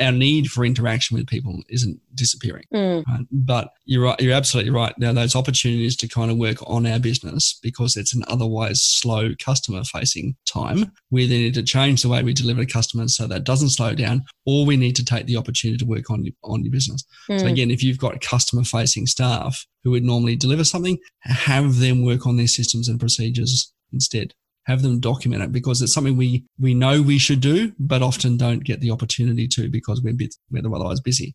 our need for interaction with people isn't disappearing. Mm. Right? But you're right. You're absolutely right. Now those opportunities to kind of work on our business because it's an otherwise slow customer facing time. We then need to change the way we deliver to customers so that doesn't slow down, or we need to take the opportunity to work on on your business. So Mm. again, if you've got customer facing staff who would normally deliver something, have them work on their systems and procedures instead. Have them document it because it's something we we know we should do, but often don't get the opportunity to because we're bit, we're otherwise busy.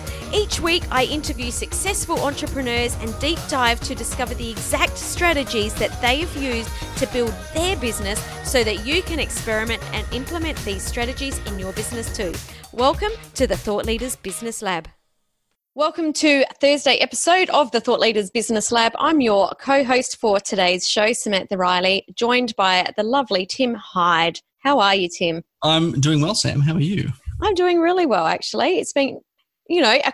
Each week, I interview successful entrepreneurs and deep dive to discover the exact strategies that they have used to build their business so that you can experiment and implement these strategies in your business too. Welcome to the Thought Leaders Business Lab. Welcome to Thursday episode of the Thought Leaders Business Lab. I'm your co-host for today's show, Samantha Riley, joined by the lovely Tim Hyde. How are you, Tim? I'm doing well, Sam. How are you? I'm doing really well, actually. It's been, you know, a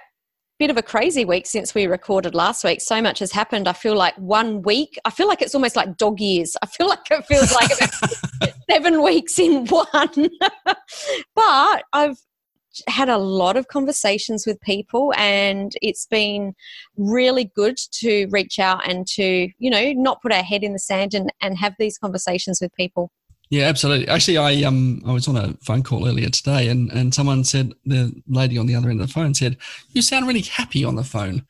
bit of a crazy week since we recorded last week. So much has happened. I feel like one week, I feel like it's almost like dog years. I feel like it feels like seven weeks in one. but I've had a lot of conversations with people and it's been really good to reach out and to, you know, not put our head in the sand and, and have these conversations with people. Yeah, absolutely. Actually, I um I was on a phone call earlier today, and and someone said the lady on the other end of the phone said, "You sound really happy on the phone."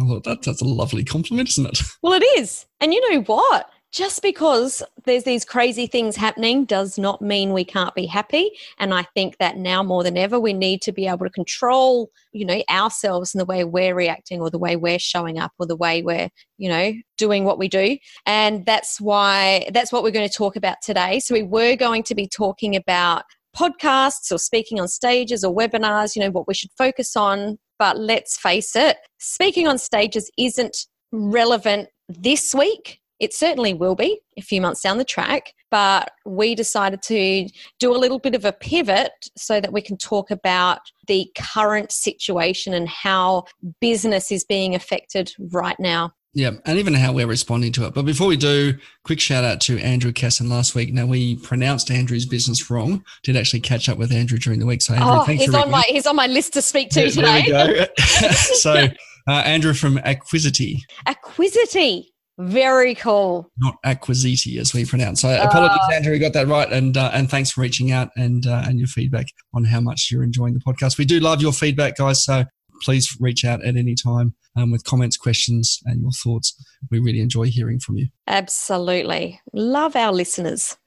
I thought that, that's a lovely compliment, isn't it? Well, it is. And you know what? Just because there's these crazy things happening does not mean we can't be happy. And I think that now more than ever, we need to be able to control, you know, ourselves and the way we're reacting or the way we're showing up or the way we're, you know, doing what we do. And that's why, that's what we're going to talk about today. So we were going to be talking about podcasts or speaking on stages or webinars, you know, what we should focus on. But let's face it, speaking on stages isn't relevant this week. It certainly will be a few months down the track, but we decided to do a little bit of a pivot so that we can talk about the current situation and how business is being affected right now. Yeah, and even how we're responding to it. But before we do, quick shout out to Andrew Casson last week. Now we pronounced Andrew's business wrong. Did actually catch up with Andrew during the week. So Andrew, oh, thanks he's on my he's on my list to speak to There- today. There we go. so uh, Andrew from Acquisity, Acquisity. Very cool. not Acquisiti as we pronounce. So apologies, Oh. Andrew, you got that right, and uh, and thanks for reaching out and uh, and your feedback on how much you're enjoying the podcast. We do love your feedback, guys. So please reach out at any time um, with comments, questions, and your thoughts. We really enjoy hearing from you. Absolutely. Love our listeners.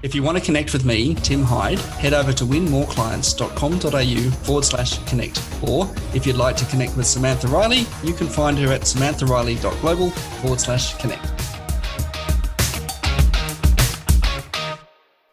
If you want to connect with me, Tim Hyde, head over to winmoreclients.com.au forward slash connect. Or if you'd like to connect with Samantha Riley, you can find her at samanthariley.global forward slash connect.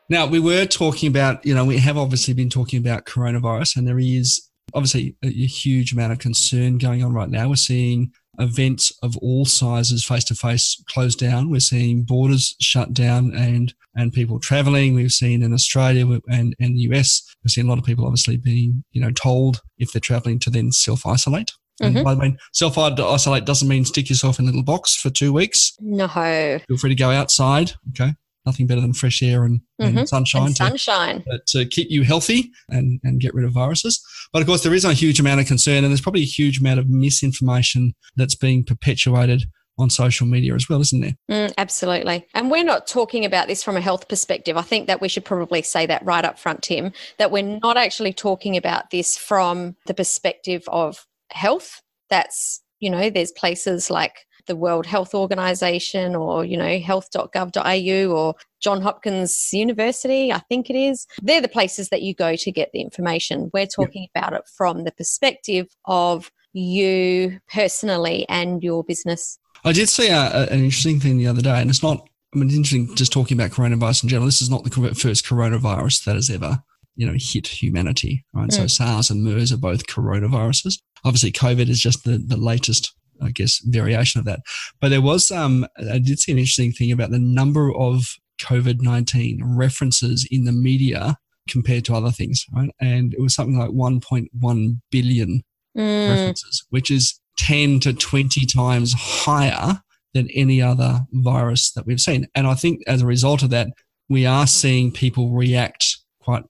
Now, we were talking about, you know, we have obviously been talking about coronavirus, and there is obviously a, a huge amount of concern going on right now. We're seeing events of all sizes face to face closed down. We're seeing borders shut down and and people traveling. We've seen in Australia and, and the US, we've seen a lot of people obviously being, you know, told if they're traveling to then self isolate. And Mhm. by the way, self isolate doesn't mean stick yourself in a little box for two weeks. No. Feel free to go outside. Okay. Nothing better than fresh air and, and Mhm. sunshine And to, sunshine. uh, to keep you healthy and, and get rid of viruses. But of course, there is a huge amount of concern, and there's probably a huge amount of misinformation that's being perpetuated on social media as well, isn't there? Mm, absolutely. And we're not talking about this from a health perspective. I think that we should probably say that right up front, Tim, that we're not actually talking about this from the perspective of health. That's, you know, there's places like the World Health Organization or, you know, health.gov.au or John Hopkins University, I think it is. They're the places that you go to get the information. We're talking about it from the perspective of you personally and your business. I did see a, a- an interesting thing the other day, and it's not, I mean, it's interesting just talking about coronavirus in general. This is not the first coronavirus that has ever you know, hit humanity, right? Mm. So SARS and MERS are both coronaviruses. Obviously, COVID is just the, the latest, I guess, variation of that. But there was, um, I did see an interesting thing about the number of COVID 19 references in the media compared to other things, right? And it was something like 1.1 billion mm. references, which is 10 to 20 times higher than any other virus that we've seen. And I think as a result of that, we are seeing people react quite,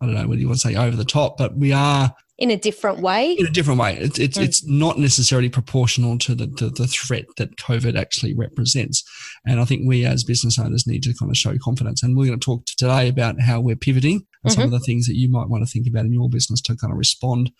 I don't know whether you want to say over the top, but we are in a different way. In a different way. It's it's, mm. it's not necessarily proportional to the, to the threat that COVID actually represents. And I think we as business owners need to kind of show confidence. And we're going to talk today about how we're pivoting and mm-hmm. some of the things that you might want to think about in your business to kind of respond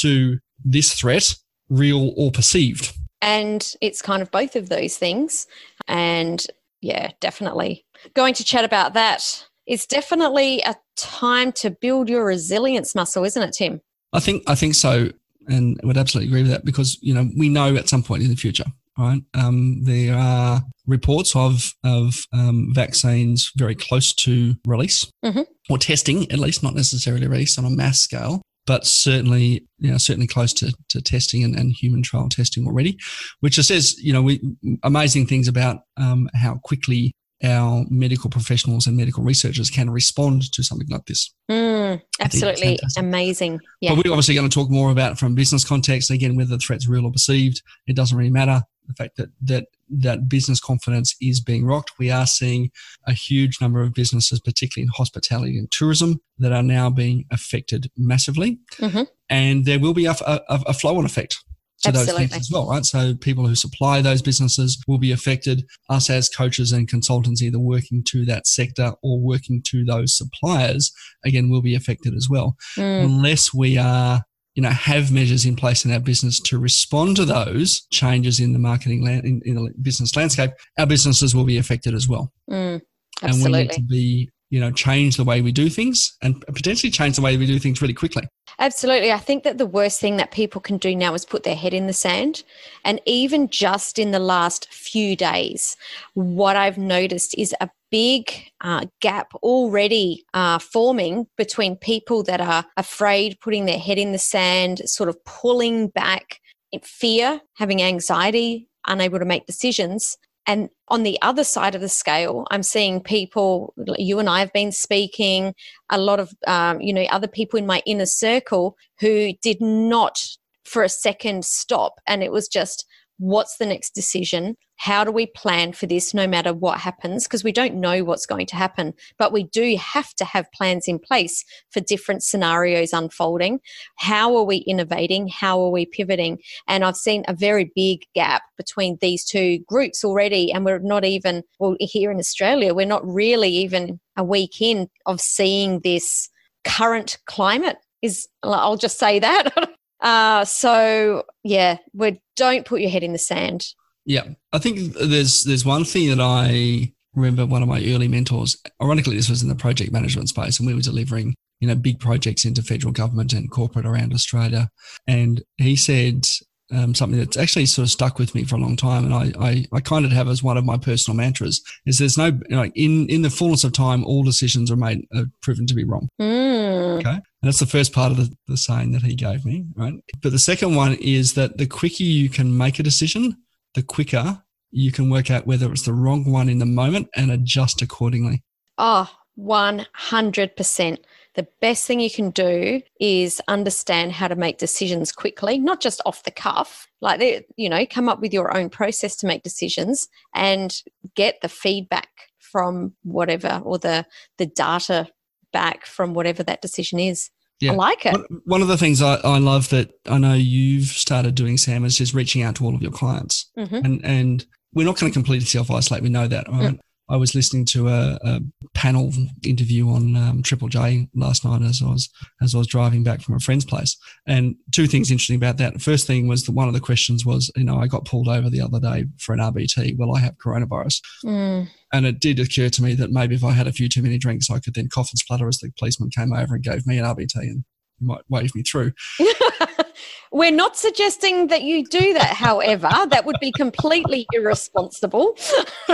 to this threat, real or perceived. And it's kind of both of those things. And yeah, definitely. Going to chat about that. It's definitely a time to build your resilience muscle, isn't it, Tim? I think I think so, and I would absolutely agree with that because you know we know at some point in the future, right? Um, there are reports of of um, vaccines very close to release mm-hmm. or testing, at least not necessarily release on a mass scale but certainly, you know, certainly close to, to testing and, and human trial testing already, which just says, you know, we, amazing things about um, how quickly our medical professionals and medical researchers can respond to something like this. Mm, absolutely amazing. Yeah. But we're obviously going to talk more about from business context. Again, whether the threat's real or perceived, it doesn't really matter the fact that that that business confidence is being rocked. We are seeing a huge number of businesses, particularly in hospitality and tourism, that are now being affected massively, mm-hmm. and there will be a, a, a flow-on effect to Absolutely. those things as well, right? So people who supply those businesses will be affected. Us as coaches and consultants, either working to that sector or working to those suppliers, again, will be affected as well, mm. unless we are you know, have measures in place in our business to respond to those changes in the marketing land, in, in the business landscape, our businesses will be affected as well. Mm, and we need to be, you know, change the way we do things and potentially change the way we do things really quickly. Absolutely. I think that the worst thing that people can do now is put their head in the sand. And even just in the last few days, what I've noticed is a big uh, gap already uh, forming between people that are afraid, putting their head in the sand, sort of pulling back in fear, having anxiety, unable to make decisions. And on the other side of the scale, I'm seeing people, you and I have been speaking, a lot of, um, you know, other people in my inner circle who did not for a second stop. And it was just, what's the next decision? How do we plan for this no matter what happens? Because we don't know what's going to happen, but we do have to have plans in place for different scenarios unfolding. How are we innovating? How are we pivoting? And I've seen a very big gap between these two groups already. And we're not even, well, here in Australia, we're not really even a week in of seeing this current climate is I'll just say that Uh, so yeah, we don't put your head in the sand. Yeah, I think there's there's one thing that I remember one of my early mentors. Ironically, this was in the project management space, and we were delivering you know big projects into federal government and corporate around Australia. And he said um, something that's actually sort of stuck with me for a long time, and I, I, I kind of have as one of my personal mantras is there's no you know, in in the fullness of time, all decisions are made are proven to be wrong. Mm. Okay, and that's the first part of the, the saying that he gave me, right? But the second one is that the quicker you can make a decision, the quicker you can work out whether it's the wrong one in the moment and adjust accordingly. Oh, 100% the best thing you can do is understand how to make decisions quickly, not just off the cuff. Like, you know, come up with your own process to make decisions and get the feedback from whatever or the the data back from whatever that decision is. Yeah. I like it. One of the things I, I love that I know you've started doing, Sam, is just reaching out to all of your clients. Mm-hmm. And and we're not going to completely self isolate. We know that, right? Mm. I was listening to a, a panel interview on um, Triple J last night as I was as I was driving back from a friend's place. And two things interesting about that. The first thing was that one of the questions was, you know, I got pulled over the other day for an RBT. Well, I have coronavirus. Mm. And it did occur to me that maybe if I had a few too many drinks, I could then cough and splutter as the policeman came over and gave me an RBT and might wave me through. We're not suggesting that you do that, however. that would be completely irresponsible.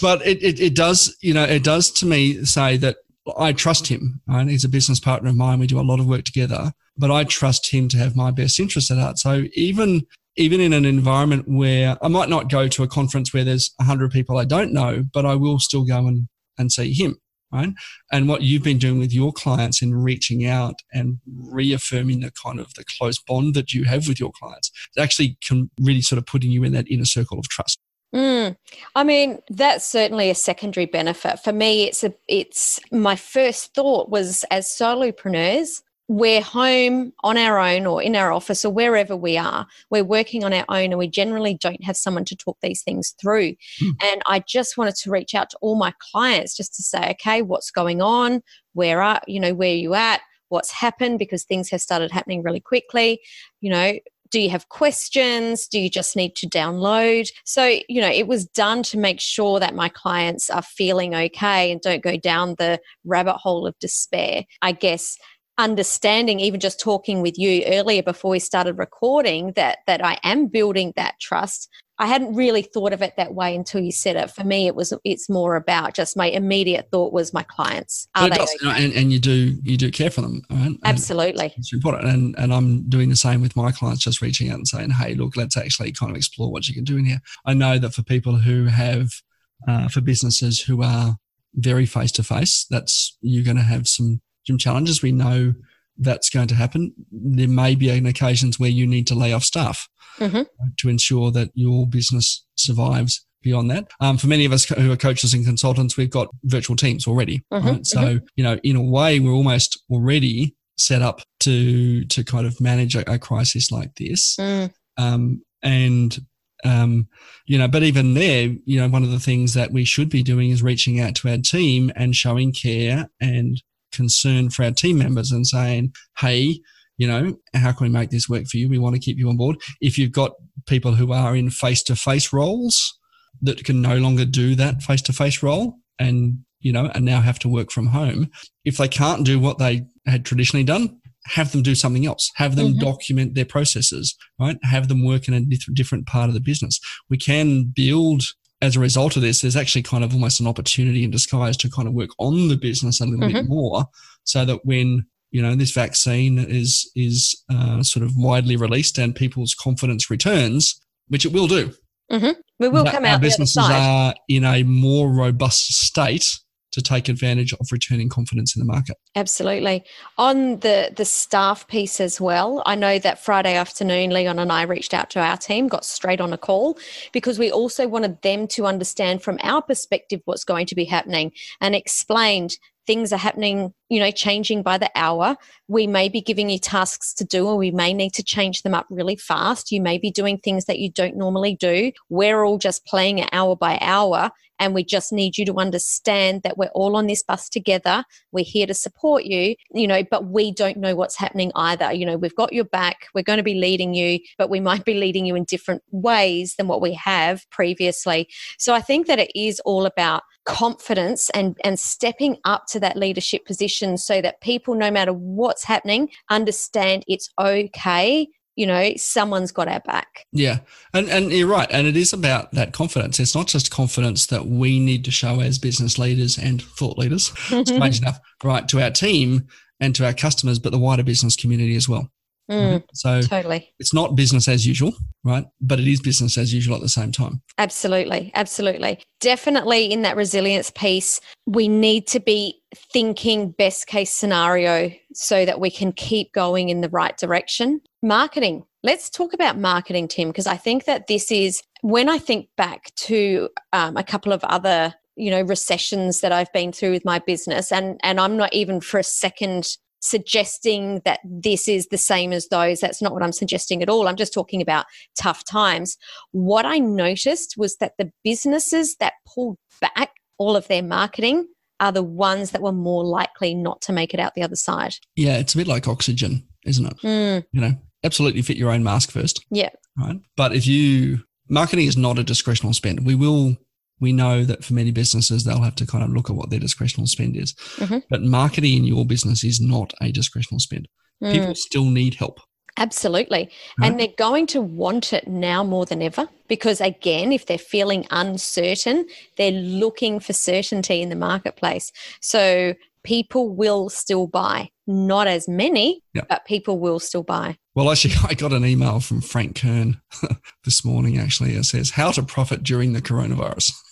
but it, it, it does, you know, it does to me say that I trust him. Right? He's a business partner of mine. We do a lot of work together, but I trust him to have my best interest at heart. So even even in an environment where I might not go to a conference where there's 100 people I don't know, but I will still go and, and see him. Right. And what you've been doing with your clients in reaching out and reaffirming the kind of the close bond that you have with your clients, actually can really sort of putting you in that inner circle of trust. Mm. I mean, that's certainly a secondary benefit for me. It's a, it's my first thought was as solopreneurs, we're home on our own or in our office or wherever we are, we're working on our own and we generally don't have someone to talk these things through. Mm. And I just wanted to reach out to all my clients just to say, okay, what's going on? Where are, you know, where are you at? What's happened? Because things have started happening really quickly. You know, do you have questions? Do you just need to download? So, you know, it was done to make sure that my clients are feeling okay and don't go down the rabbit hole of despair. I guess understanding even just talking with you earlier before we started recording that that I am building that trust I hadn't really thought of it that way until you said it. For me, it was it's more about just my immediate thought was my clients. Are does, okay? and, and you do you do care for them, right? Absolutely, it's important. And and I'm doing the same with my clients, just reaching out and saying, hey, look, let's actually kind of explore what you can do in here. I know that for people who have, uh, for businesses who are very face to face, that's you're going to have some some challenges. We know that's going to happen. There may be occasions where you need to lay off staff mm-hmm. to ensure that your business survives beyond that. Um, for many of us who are coaches and consultants, we've got virtual teams already. Mm-hmm. Right? So, mm-hmm. you know, in a way, we're almost already set up to to kind of manage a, a crisis like this. Mm. Um, and um, you know, but even there, you know, one of the things that we should be doing is reaching out to our team and showing care and concern for our team members and saying, hey, you know, how can we make this work for you? We want to keep you on board. If you've got people who are in face to face roles that can no longer do that face to face role and, you know, and now have to work from home, if they can't do what they had traditionally done, have them do something else. Have them mm-hmm. document their processes, right? Have them work in a different part of the business. We can build as a result of this, there's actually kind of almost an opportunity in disguise to kind of work on the business a little mm-hmm. bit more, so that when you know this vaccine is is uh, sort of widely released and people's confidence returns, which it will do. Mm-hmm. We will come out. Our businesses are in a more robust state to take advantage of returning confidence in the market. Absolutely. On the the staff piece as well, I know that Friday afternoon Leon and I reached out to our team, got straight on a call because we also wanted them to understand from our perspective what's going to be happening and explained things are happening, you know, changing by the hour. We may be giving you tasks to do, or we may need to change them up really fast. You may be doing things that you don't normally do. We're all just playing it hour by hour. And we just need you to understand that we're all on this bus together. We're here to support you, you know, but we don't know what's happening either. You know, we've got your back. We're going to be leading you, but we might be leading you in different ways than what we have previously. So I think that it is all about confidence and and stepping up to that leadership position so that people no matter what's happening understand it's okay you know someone's got our back. Yeah. And and you're right. And it is about that confidence. It's not just confidence that we need to show as business leaders and thought leaders strange enough right to our team and to our customers but the wider business community as well Mm, so totally, it's not business as usual, right? But it is business as usual at the same time. Absolutely, absolutely, definitely. In that resilience piece, we need to be thinking best case scenario so that we can keep going in the right direction. Marketing. Let's talk about marketing, Tim, because I think that this is when I think back to um, a couple of other you know recessions that I've been through with my business and and I'm not even for a second suggesting that this is the same as those. That's not what I'm suggesting at all. I'm just talking about tough times. What I noticed was that the businesses that pulled back all of their marketing are the ones that were more likely not to make it out the other side. Yeah, it's a bit like oxygen, isn't it? Mm. You know, absolutely fit your own mask first. Yeah. Right. But if you, marketing is not a discretional spend. We will we know that for many businesses, they'll have to kind of look at what their discretional spend is. Mm-hmm. But marketing in your business is not a discretional spend. Mm. People still need help. Absolutely. Right? And they're going to want it now more than ever because, again, if they're feeling uncertain, they're looking for certainty in the marketplace. So, people will still buy. Not as many, Yep. but people will still buy. Well, actually, I got an email from Frank Kern this morning. Actually, it says how to profit during the coronavirus.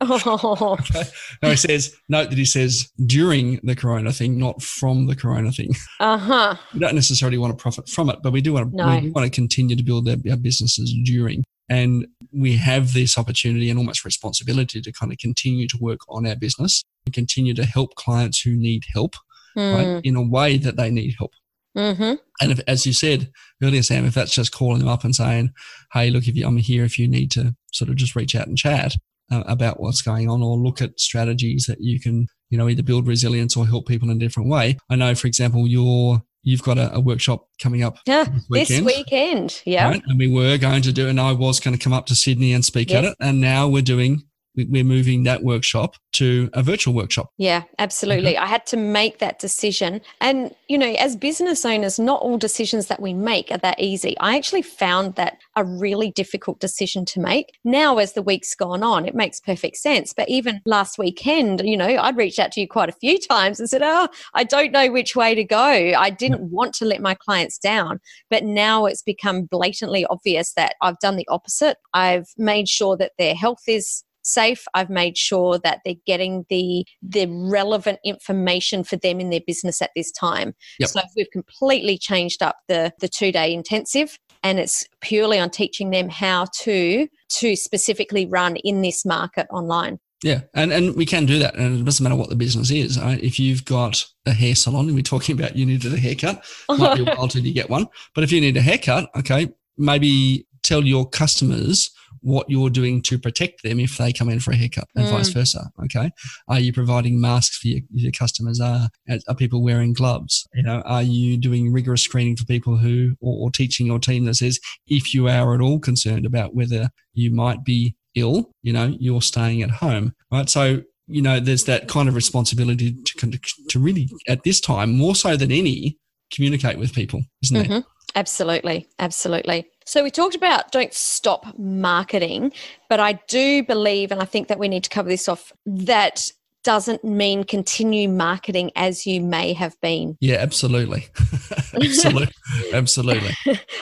Oh, No, he says note that he says during the corona thing, not from the corona thing. uh huh. We don't necessarily want to profit from it, but we do want to No. we want to continue to build our, our businesses during. And we have this opportunity and almost responsibility to kind of continue to work on our business and continue to help clients who need help, right, in a way that they need help. Mm-hmm. And if, as you said earlier, Sam, if that's just calling them up and saying, "Hey, look, if you, I'm here, if you need to sort of just reach out and chat uh, about what's going on, or look at strategies that you can, you know, either build resilience or help people in a different way." I know, for example, you're you've got a, a workshop coming up Yeah, this this weekend. weekend. Yeah. right? And we were going to do, and I was going to come up to Sydney and speak at it, and now we're doing. We- We're moving that workshop to a virtual workshop. Yeah, absolutely. I had to make that decision. And, you know, as business owners, not all decisions that we make are that easy. I actually found that a really difficult decision to make. Now, as the week's gone on, it makes perfect sense. But even last weekend, you know, I'd reached out to you quite a few times and said, Oh, I don't know which way to go. I didn't mm. want to let my clients down. But now it's become blatantly obvious that I've done the opposite. I've made sure that their health is safe i've made sure that they're getting the the relevant information for them in their business at this time Yep. so we've completely changed up the the two day intensive and it's purely on teaching them how to to specifically run in this market online Yeah, and and we can do that, and it doesn't matter what the business is. Right? If you've got a hair salon, and we're talking about you needed a haircut, might be a while till you get one. But if you need a haircut, okay, maybe tell your customers what you're doing to protect them if they come in for a haircut, and Mm. vice versa. Okay, are you providing masks for your, your customers? Are are people wearing gloves? You know, are you doing rigorous screening for people who, or, or teaching your team that says if you are at all concerned about whether you might be ill, you know, you're staying at home, right? So you know, there's that kind of responsibility to to really at this time more so than any communicate with people, isn't there? Mhm. Absolutely, absolutely. So we talked about don't stop marketing, but I do believe, and I think that we need to cover this off, that doesn't mean continue marketing as you may have been. Yeah, absolutely, absolutely, absolutely.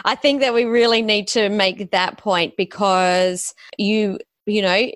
I think that we really need to make that point because you, you know,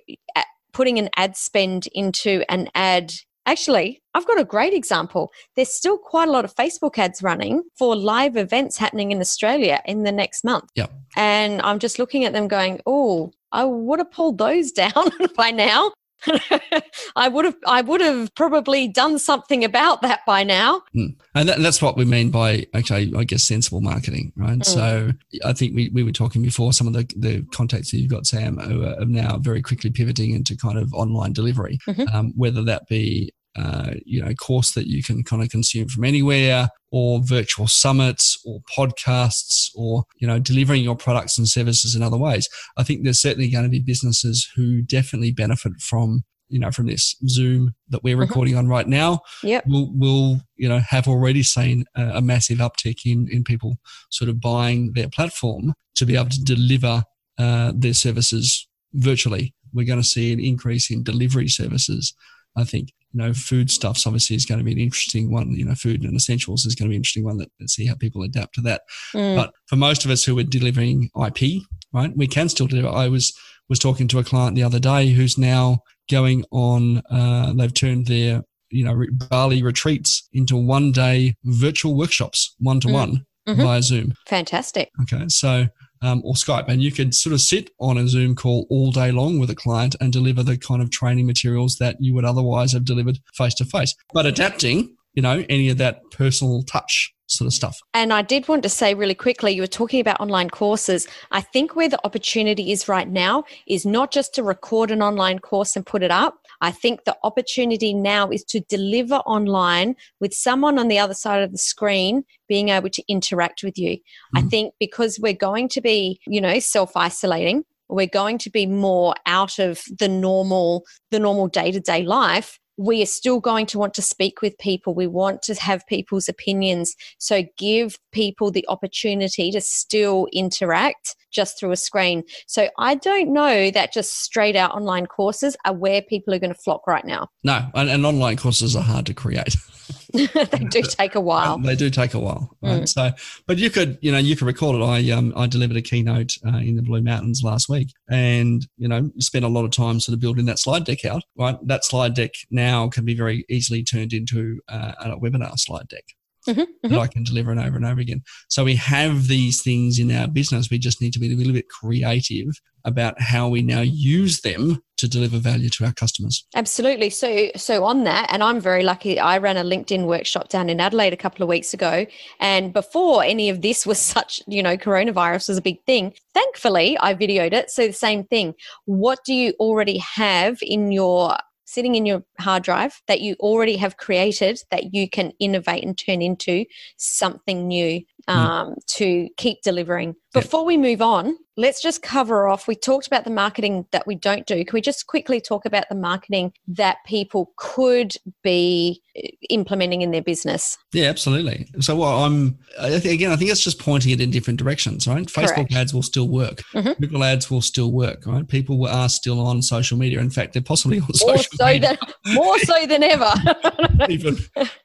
putting an ad spend into an ad. Actually, I've got a great example. There's still quite a lot of Facebook ads running for live events happening in Australia in the next month. Yep. And I'm just looking at them going, oh, I would have pulled those down by now. I would have I would have probably done something about that by now. Mm. And that, that's what we mean by, okay, I guess sensible marketing, right? Mm. So I think we, we were talking before, some of the, the contacts that you've got, Sam, who are now very quickly pivoting into kind of online delivery, Mhm. um, whether that be, uh, you know, course that you can kind of consume from anywhere or virtual summits or podcasts or, you know, delivering your products and services in other ways. I think there's certainly going to be businesses who definitely benefit from, you know, from this Zoom that we're Mhm. recording on right now Yep. will will you know have already seen a, a massive uptick in in people sort of buying their platform to be able to deliver uh, their services virtually. We're going to see an increase in delivery services. I think you know foodstuffs obviously is going to be an interesting one. You know, food and essentials is going to be an interesting one. That let's see how people adapt to that. Mm. But for most of us who are delivering IP, right, we can still deliver. I was was talking to a client the other day who's now going on. Uh, they've turned their you know re- Bali retreats into one day virtual workshops, one to one via Zoom. Fantastic. Okay, so. Um, or Skype, and you could sort of sit on a Zoom call all day long with a client and deliver the kind of training materials that you would otherwise have delivered face to face, but adapting, you know, any of that personal touch sort of stuff. And I did want to say really quickly, you were talking about online courses. I think where the opportunity is right now is not just to record an online course and put it up. I think the opportunity now is to deliver online with someone on the other side of the screen being able to interact with you. I Mhm. think because we're going to be, you know, self isolating, we're going to be more out of the normal, the normal day to day life we are still going to want to speak with people. We want to have people's opinions. So give people the opportunity to still interact just through a screen. So I don't know that just straight out online courses are where people are going to flock right now. No, and, and online courses are hard to create. they do take a while. they do take a while. Right? Mm. So, but you could, you know, you could record it. I um I delivered a keynote uh, in the Blue Mountains last week, and you know, spent a lot of time sort of building that slide deck out. Right, that slide deck now can be very easily turned into uh, a webinar slide deck. Mm-hmm, mm-hmm. that I can deliver and over and over again. So we have these things in our business. We just need to be a little bit creative about how we now use them to deliver value to our customers. Absolutely. So so on that, and I'm very lucky. I ran a LinkedIn workshop down in Adelaide a couple of weeks ago, and before any of this was such, you know, coronavirus was a big thing. Thankfully, I videoed it. So the same thing. What do you already have in your sitting in your hard drive that you already have created that you can innovate and turn into something new hmm. um, mm. to keep delivering. Before we move on, let's just cover off. We talked about the marketing that we don't do. Can we just quickly talk about the marketing that people could be uh, implementing in their business? Yeah, absolutely. So, well, I'm again, I think it's just pointing it in different directions, right? Facebook Correct. ads will still work. Mm-hmm. Google ads will still work, right? People are still on social media. In fact, they're possibly on more social so media. Than, more so than ever. even,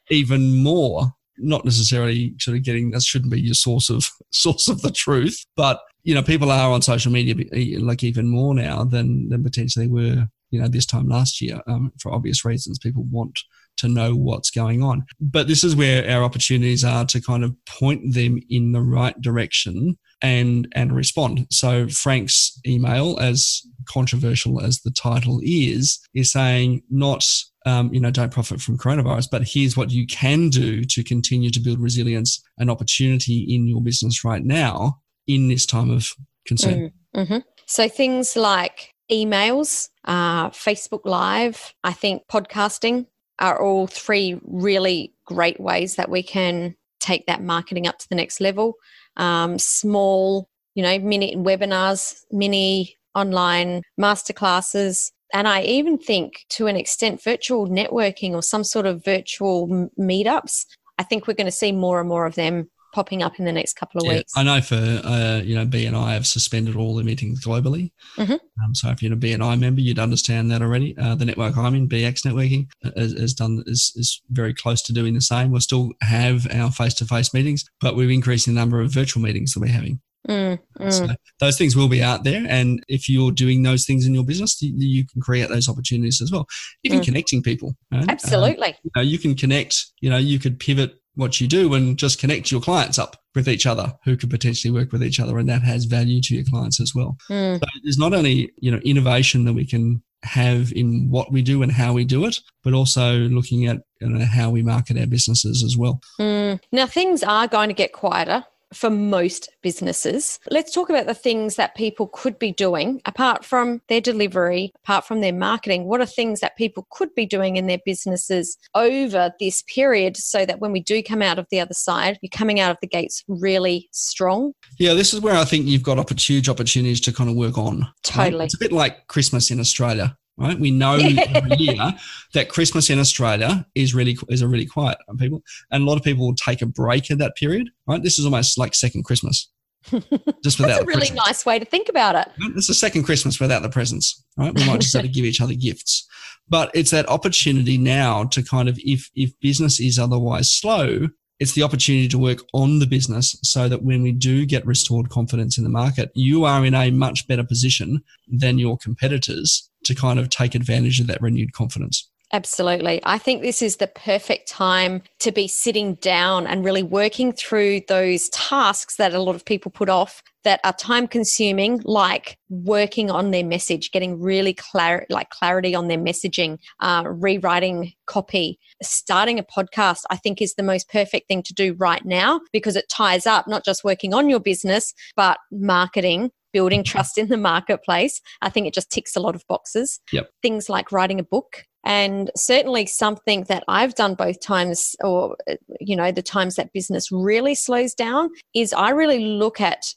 even more not necessarily sort of getting that shouldn't be your source of source of the truth, but you know people are on social media like even more now than than potentially were you know this time last year um, for obvious reasons. People want to know what's going on, but this is where our opportunities are to kind of point them in the right direction and and respond. So Frank's email, as controversial as the title is, is saying not um, you know, don't profit from coronavirus, but here's what you can do to continue to build resilience and opportunity in your business right now in this time of concern. Mm, mm-hmm. So things like emails, uh, Facebook Live, I think podcasting are all three really great ways that we can take that marketing up to the next level. Um, small, you know, mini webinars, mini online masterclasses, and I even think to an extent, virtual networking or some sort of virtual meetups, I think we're going to see more and more of them popping up in the next couple of yeah, weeks. I know for uh, you know BNI have suspended all the meetings globally. Mm-hmm. Um, so if you're a BNI member, you'd understand that already. Uh, the network I'm in, BX Networking, has, has done is, is very close to doing the same. We'll still have our face to face meetings, but we've increased the number of virtual meetings that we're having. Mm, mm. So those things will be out there, and if you're doing those things in your business, you, you can create those opportunities as well. Even mm. connecting people, right? absolutely. Um, you, know, you can connect. You know, you could pivot what you do and just connect your clients up with each other who could potentially work with each other and that has value to your clients as well mm. so there's not only you know innovation that we can have in what we do and how we do it but also looking at you know, how we market our businesses as well mm. now things are going to get quieter for most businesses. Let's talk about the things that people could be doing apart from their delivery, apart from their marketing. What are things that people could be doing in their businesses over this period so that when we do come out of the other side, you're coming out of the gates really strong? Yeah, this is where I think you've got huge opportunities to kind of work on. Totally. Right? It's a bit like Christmas in Australia right? We know every year that Christmas in Australia is really is a really quiet on people, and a lot of people will take a break in that period, right? This is almost like second Christmas. Just without That's a really presents. nice way to think about it. It's a second Christmas without the presents, right? We might just have to give each other gifts, but it's that opportunity now to kind of if if business is otherwise slow, it's the opportunity to work on the business so that when we do get restored confidence in the market, you are in a much better position than your competitors to kind of take advantage of that renewed confidence. Absolutely. I think this is the perfect time to be sitting down and really working through those tasks that a lot of people put off that are time consuming, like working on their message, getting really clar- like clarity on their messaging, uh, rewriting copy, starting a podcast. I think is the most perfect thing to do right now because it ties up not just working on your business, but marketing building trust in the marketplace. I think it just ticks a lot of boxes. Yep. Things like writing a book, And certainly something that I've done both times, or, you know, the times that business really slows down, is I really look at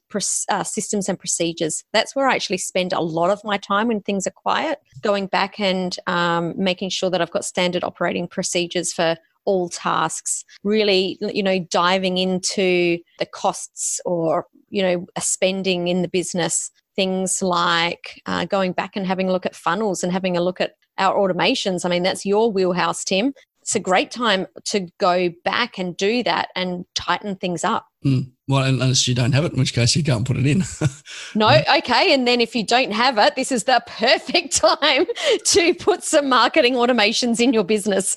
uh, systems and procedures. That's where I actually spend a lot of my time when things are quiet, going back and um, making sure that I've got standard operating procedures for all tasks, really, you know, diving into the costs or, you know, spending in the business. Things like uh, going back and having a look at funnels and having a look at our automations. I mean, that's your wheelhouse, Tim. It's a great time to go back and do that and tighten things up. Mm. Well, unless you don't have it, in which case you can't put it in. no, okay. And then if you don't have it, this is the perfect time to put some marketing automations in your business.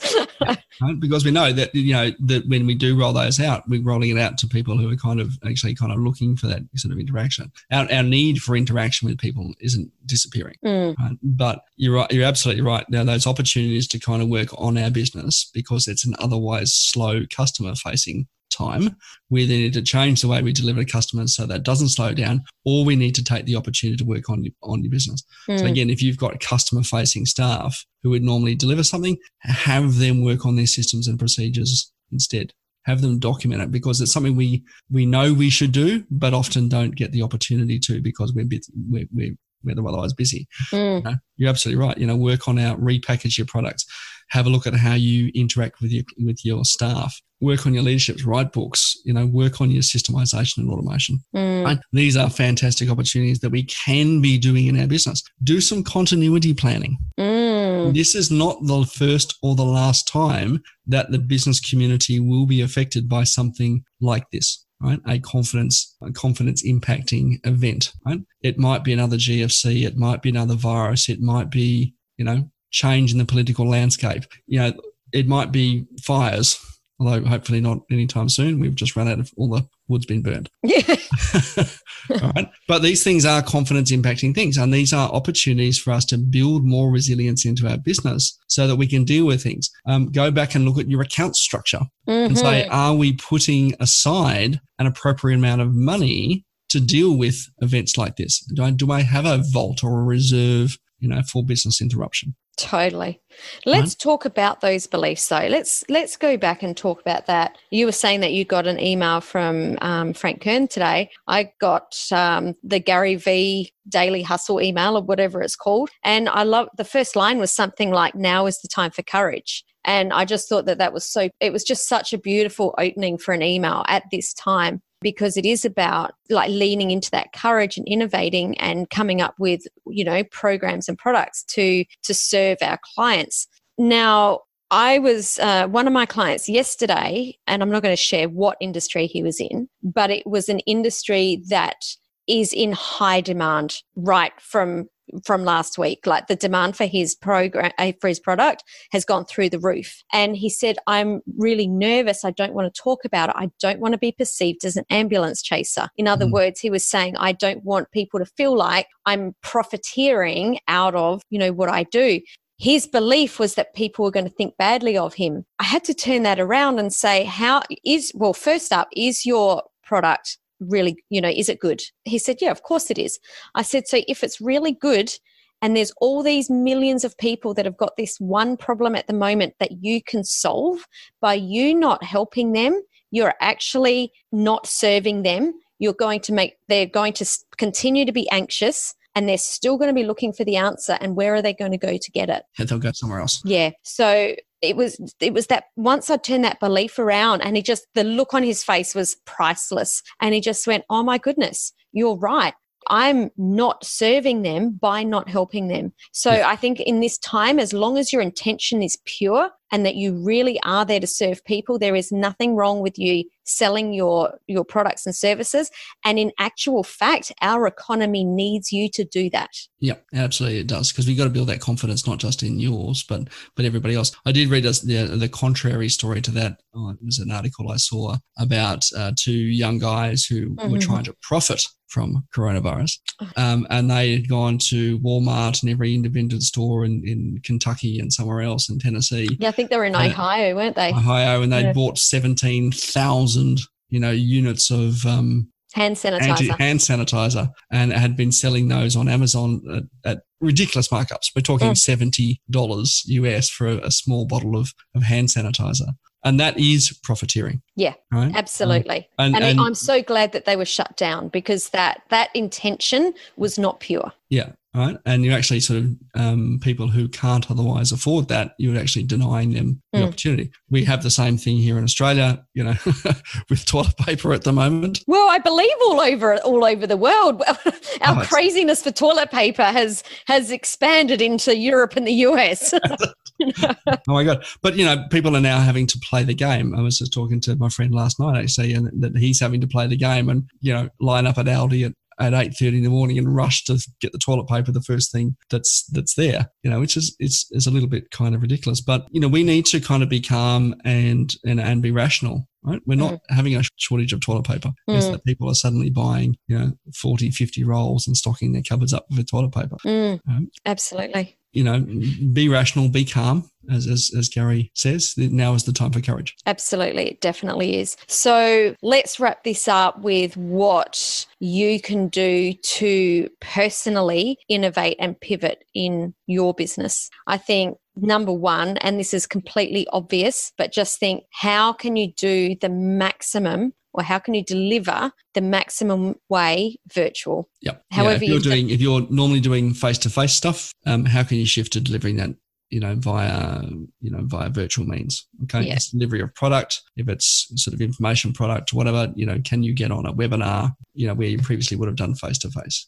because we know that you know that when we do roll those out, we're rolling it out to people who are kind of actually kind of looking for that sort of interaction. Our, our need for interaction with people isn't disappearing. Mm. Right? But you're right. You're absolutely right. Now those opportunities to kind of work on our business because it's an otherwise slow customer facing time. We then need to change the way we deliver to customers so that doesn't slow down, or we need to take the opportunity to work on, on your business. Mm. So, hmm. again, if you've got customer facing staff who would normally deliver something, have them work on their systems and procedures instead. Have them document it because it's something we we know we should do, but often don't get the opportunity to because we're bit, we're, we're we're otherwise busy. Mm. You know, you're absolutely right. You know, work on our repackage your products have a look at how you interact with your with your staff work on your leadership write books you know work on your systemization and automation mm. right? these are fantastic opportunities that we can be doing in our business do some continuity planning mm. this is not the first or the last time that the business community will be affected by something like this right? A confidence, a confidence impacting event, right? It might be another GFC, it might be another virus, it might be, you know, change in the political landscape. You know, it might be fires, although hopefully not anytime soon. We've just run out of all the wood's been burned. Yeah. all right. But these things are confidence impacting things. And these are opportunities for us to build more resilience into our business so that we can deal with things. Um, go back and look at your account structure mm-hmm. and say, mm-hmm. are we putting aside an appropriate amount of money to deal with events like this? Do I, do I have a vault or a reserve, you know, for business interruption? Totally. Let's right. talk about those beliefs though. Let's let's go back and talk about that. You were saying that you got an email from um, Frank Kern today. I got um, the Gary V Daily Hustle email or whatever it's called, and I love the first line was something like "Now is the time for courage." And I just thought that that was so, it was just such a beautiful opening for an email at this time because it is about like leaning into that courage and innovating and coming up with you know programs and products to to serve our clients. Now I was uh, one of my clients yesterday, and I'm not going to share what industry he was in, but it was an industry that is in high demand right from from last week like the demand for his program uh, for his product has gone through the roof. And he said i'm really nervous. I don't want to talk about it. I don't want to be perceived as an ambulance chaser. In other mm. words he was saying i don't want people to feel like i'm profiteering out of you know what i do. His belief was that people were going to think badly of him. I had to turn that around and say how is well first up is your product really, you know, is it good? He said, Yeah, of course it is. I said, So if it's really good, and there's all these millions of people that have got this one problem at the moment that you can solve by you not helping them, you're actually not serving them. You're going to make, they're going to continue to be anxious and they're still going to be looking for the answer. And where are they going to go to get it? Yeah, they'll go somewhere else. Yeah. So it was it was that once I turned that belief around and he just the look on his face was priceless and he just went oh my goodness you're right I'm not serving them by not helping them. So yeah. I think in this time, as long as your intention is pure and that you really are there to serve people, there is nothing wrong with you selling your your products and services. And in actual fact, our economy needs you to do that. Yeah, absolutely, it does because we've got to build that confidence not just in yours, but but everybody else. I did read the the contrary story to that. Oh, it was an article I saw about uh, two young guys who mm-hmm. were trying to profit from coronavirus. Um, and they had gone to Walmart and every independent store in, in Kentucky and somewhere else in Tennessee. Yeah, think they were in Ohio, weren't they? Ohio, and they'd yeah. bought 17,000, you know, units of um, hand sanitizer. anti hand sanitizer, and had been selling those on Amazon at, at ridiculous markups. We're talking Mm. seventy dollars US for a, a small bottle of, of hand sanitizer, and that is profiteering. Yeah, right. Absolutely. And, and, and- I'm so glad that they were shut down because that that intention was not pure. Yeah, right. And you're actually sort of um, people who can't otherwise afford that. You're actually denying them the Mm. opportunity. We have the same thing here in Australia. You know, with toilet paper at the moment. Well, I believe all over all over the world, our Oh, craziness for toilet paper has has expanded into Europe and the US. Oh my god! But you know, people are now having to play the game. I was just talking to my friend last night actually, and that he's having to play the game and you know line up at Aldi at at eight thirty in the morning and rush to get the toilet paper the first thing that's that's there. You know, which is it's is a little bit kind of ridiculous. But you know, we need to kind of be calm and and and be rational. Right? We're not having a shortage of toilet paper. It's Mm. that people are suddenly buying, you know, 40, 50 rolls and stocking their cupboards up with toilet paper Mm, Um, absolutely. you know, be rational, be calm, as, as, as Gary says. Now is the time for courage. Absolutely, it definitely is. So let's wrap this up with what you can do to personally innovate and pivot in your business. I think number one, and this is completely obvious, but just think how can you do the maximum or how can you deliver the maximum way virtual? Yep. However yeah, if you're doing, if you're normally doing face to face stuff, um, how can you shift to delivering that? You know, via you know via virtual means. Okay, Yeah. it's delivery of product. If it's sort of information product, whatever, you know, can you get on a webinar? You know, where you previously would have done face to face.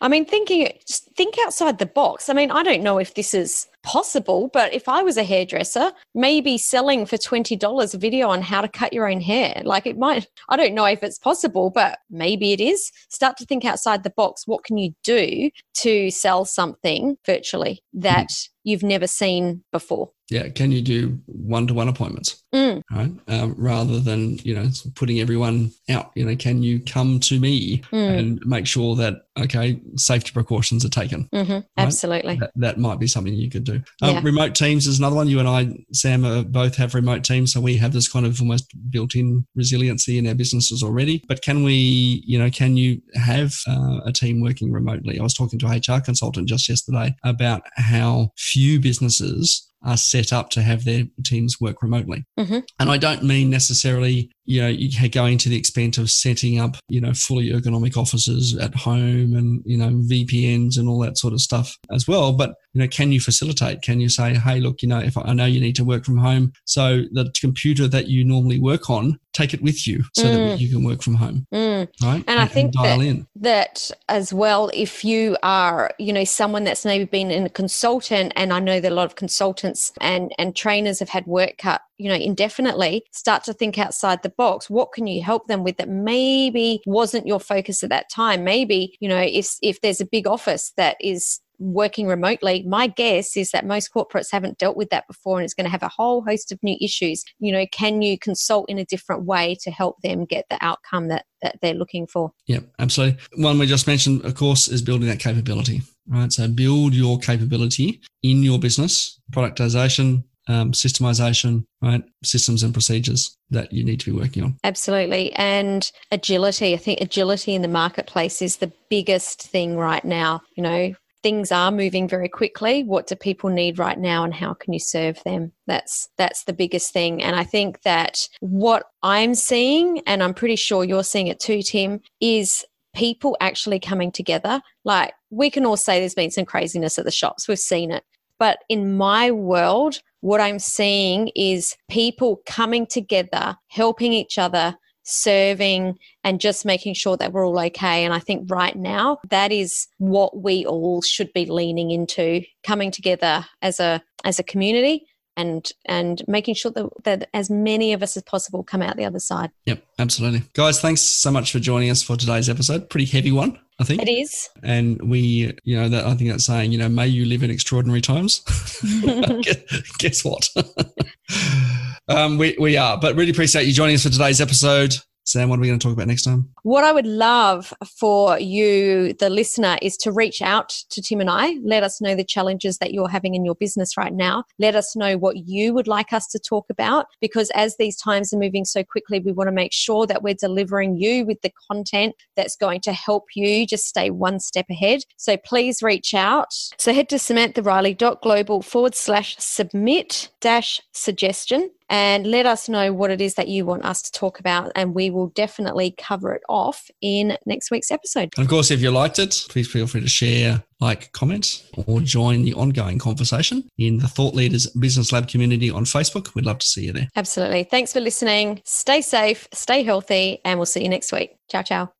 I mean, thinking, just think outside the box. I mean, I don't know if this is possible, but if I was a hairdresser, maybe selling for $20 a video on how to cut your own hair, like it might, I don't know if it's possible, but maybe it is. Start to think outside the box. What can you do to sell something virtually that hmm. you've never seen before? Yeah, can you do one to one appointments? Mm, right? Um, rather than you know putting everyone out. You know, can you come to me mm, and make sure that okay, safety precautions are taken? mhm, Absolutely. That, that might be something you could do. Um, Yeah. Remote teams is another one. You and I, Sam, uh, both have remote teams, so we have this kind of almost built-in resiliency in our businesses already. But can we, you know, can you have uh, a team working remotely? I was talking to a HR consultant just yesterday about how few businesses are set up to have their teams work remotely. Mhm. And I don't mean necessarily, you know, you going to the extent of setting up, you know, fully ergonomic offices at home and, you know, VPNs and all that sort of stuff as well. But, you know, can you facilitate? Can you say, hey, look, you know, if I I know you need to work from home, so the computer that you normally work on, take it with you so that Mm. you can work from home, Mm. right? And I think dial that- in. that as well if you are you know someone that's maybe been in a consultant and i know that a lot of consultants and and trainers have had work cut you know indefinitely start to think outside the box what can you help them with that maybe wasn't your focus at that time maybe you know if if there's a big office that is working remotely my guess is that most corporates haven't dealt with that before and it's going to have a whole host of new issues you know can you consult in a different way to help them get the outcome that that they're looking for Yeah, absolutely. One we just mentioned, of course, is building that capability, right? So build your capability in your business, productization, um, systemization, right? Systems and procedures that you need to be working on. Absolutely. And agility. I think agility in the marketplace is the biggest thing right now. You know, things are moving very quickly. What do people need right now and how can you serve them? That's that's the biggest thing. And I think that what I'm seeing, and I'm pretty sure you're seeing it too, Tim, is people actually coming together. Like we can all say there's been some craziness at the shops. We've seen it. But in my world, what I'm seeing is people coming together, helping each other, serving, and just making sure that we're all okay. And I think right now, that is what we all should be leaning into coming together as a as a community and and making sure that, that as many of us as possible come out the other side. Yep, absolutely. Guys, thanks so much for joining us for today's episode. Pretty heavy one, I think. It is. And we, you know, that I think that's saying, you know, may you live in extraordinary times. Guess what? um, we, we are, but really appreciate you joining us for today's episode. Sam, what are we going to talk about next time? What I would love for you, the listener, is to reach out to Tim and I. Let us know the challenges that you're having in your business right now. Let us know what you would like us to talk about because as these times are moving so quickly, we want to make sure that we're delivering you with the content that's going to help you just stay one step ahead. So please reach out. So head to samanthariley.global forward slash submit dash suggestion and let us know what it is that you want us to talk about, and we will definitely cover it off in next week's episode. And of course, if you liked it, please feel free to share, like, comment, or join the ongoing conversation in the Thought Leaders Business Lab community on Facebook. We'd love to see you there. Absolutely. Thanks for listening. Stay safe, stay healthy, and we'll see you next week. Ciao, ciao.